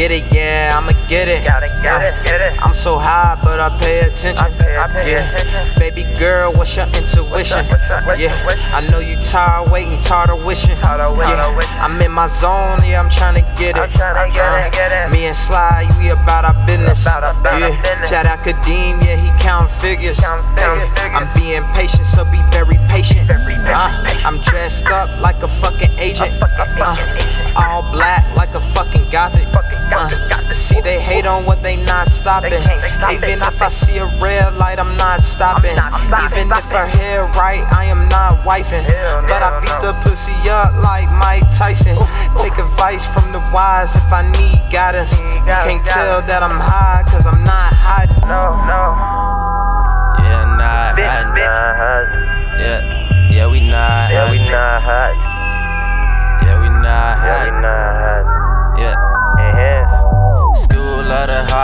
I'ma get it. Gotta get it, get it. I'm so high, but I pay attention. I pay- I pay yeah. attention. Baby girl, what's your intuition? What's up, what's up, what's yeah. up. I know you tired waiting, tired of wishing. Tired of wishing, yeah. wishing. I'm in my zone, yeah, I'm trying to get it. I'm tryna get it, get it. Me and Sly, we about our business. About our- about our yeah. business. Shout out Kadeem, yeah, he count figures. Count figures. I'm being patient, so be very patient. Very, very Uh, patient. I'm dressed up like a fucking agent. A fucking Uh, agent. all black like a fucking gothic. Fucking gothic, Uh, gothic. see, they hate on what they not stopping. They stop it, Even if I see a red light, I'm not stopping. not stopping, Even if her stopping. hair right, I am not wifing. But I beat no. the pussy up like Mike Tyson. Take advice from the wise if I need guidance. Need You can't tell guidance. that I'm high, cause I'm not hiding. No, no.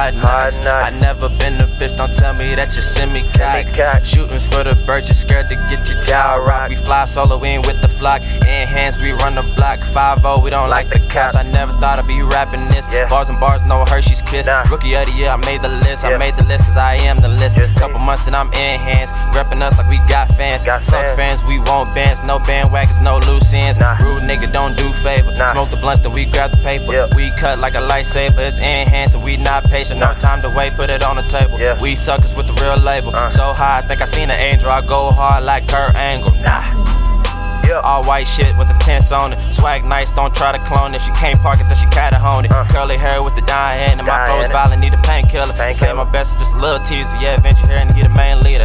Of the hard knocks. knocks. I never been a bitch, don't tell me that you send me cock. Shootings for the birds, you scared to get your jaw rocked. We fly solo in with the flock. In hands, we run the block. 5 we don't like, Like the cops. I never thought I'd be rapping this. Yeah. Bars and bars, no Hershey's kiss. Nah. Rookie of the year, I made the list. I made the list cause I am the list. Yes, Couple months and I'm in hands. Repping us like we got fans. Got Fuck fans. fans, we want bands. No bandwagons, no loose ends. Nah. Rude nigga, don't do favor. Nah. Smoke the blunts, then we grab the paper. Yeah. We cut like a lightsaber, it's enhanced, and we not patient. No time to wait, put it on the table. Yeah. We suckers with the real label. Uh. So high, I think I seen an angel. I go hard like Kurt Angle. Nah. Yeah. All white shit with the tents on it. Swag nice, don't try to clone it. She can't park it, then she gotta hone it. Uh. Curly hair with the dye in, and my is violent, need a painkiller. Say Painkiller. my best is just a little teaser. Yeah, venture here and he the main leader. He the main leader.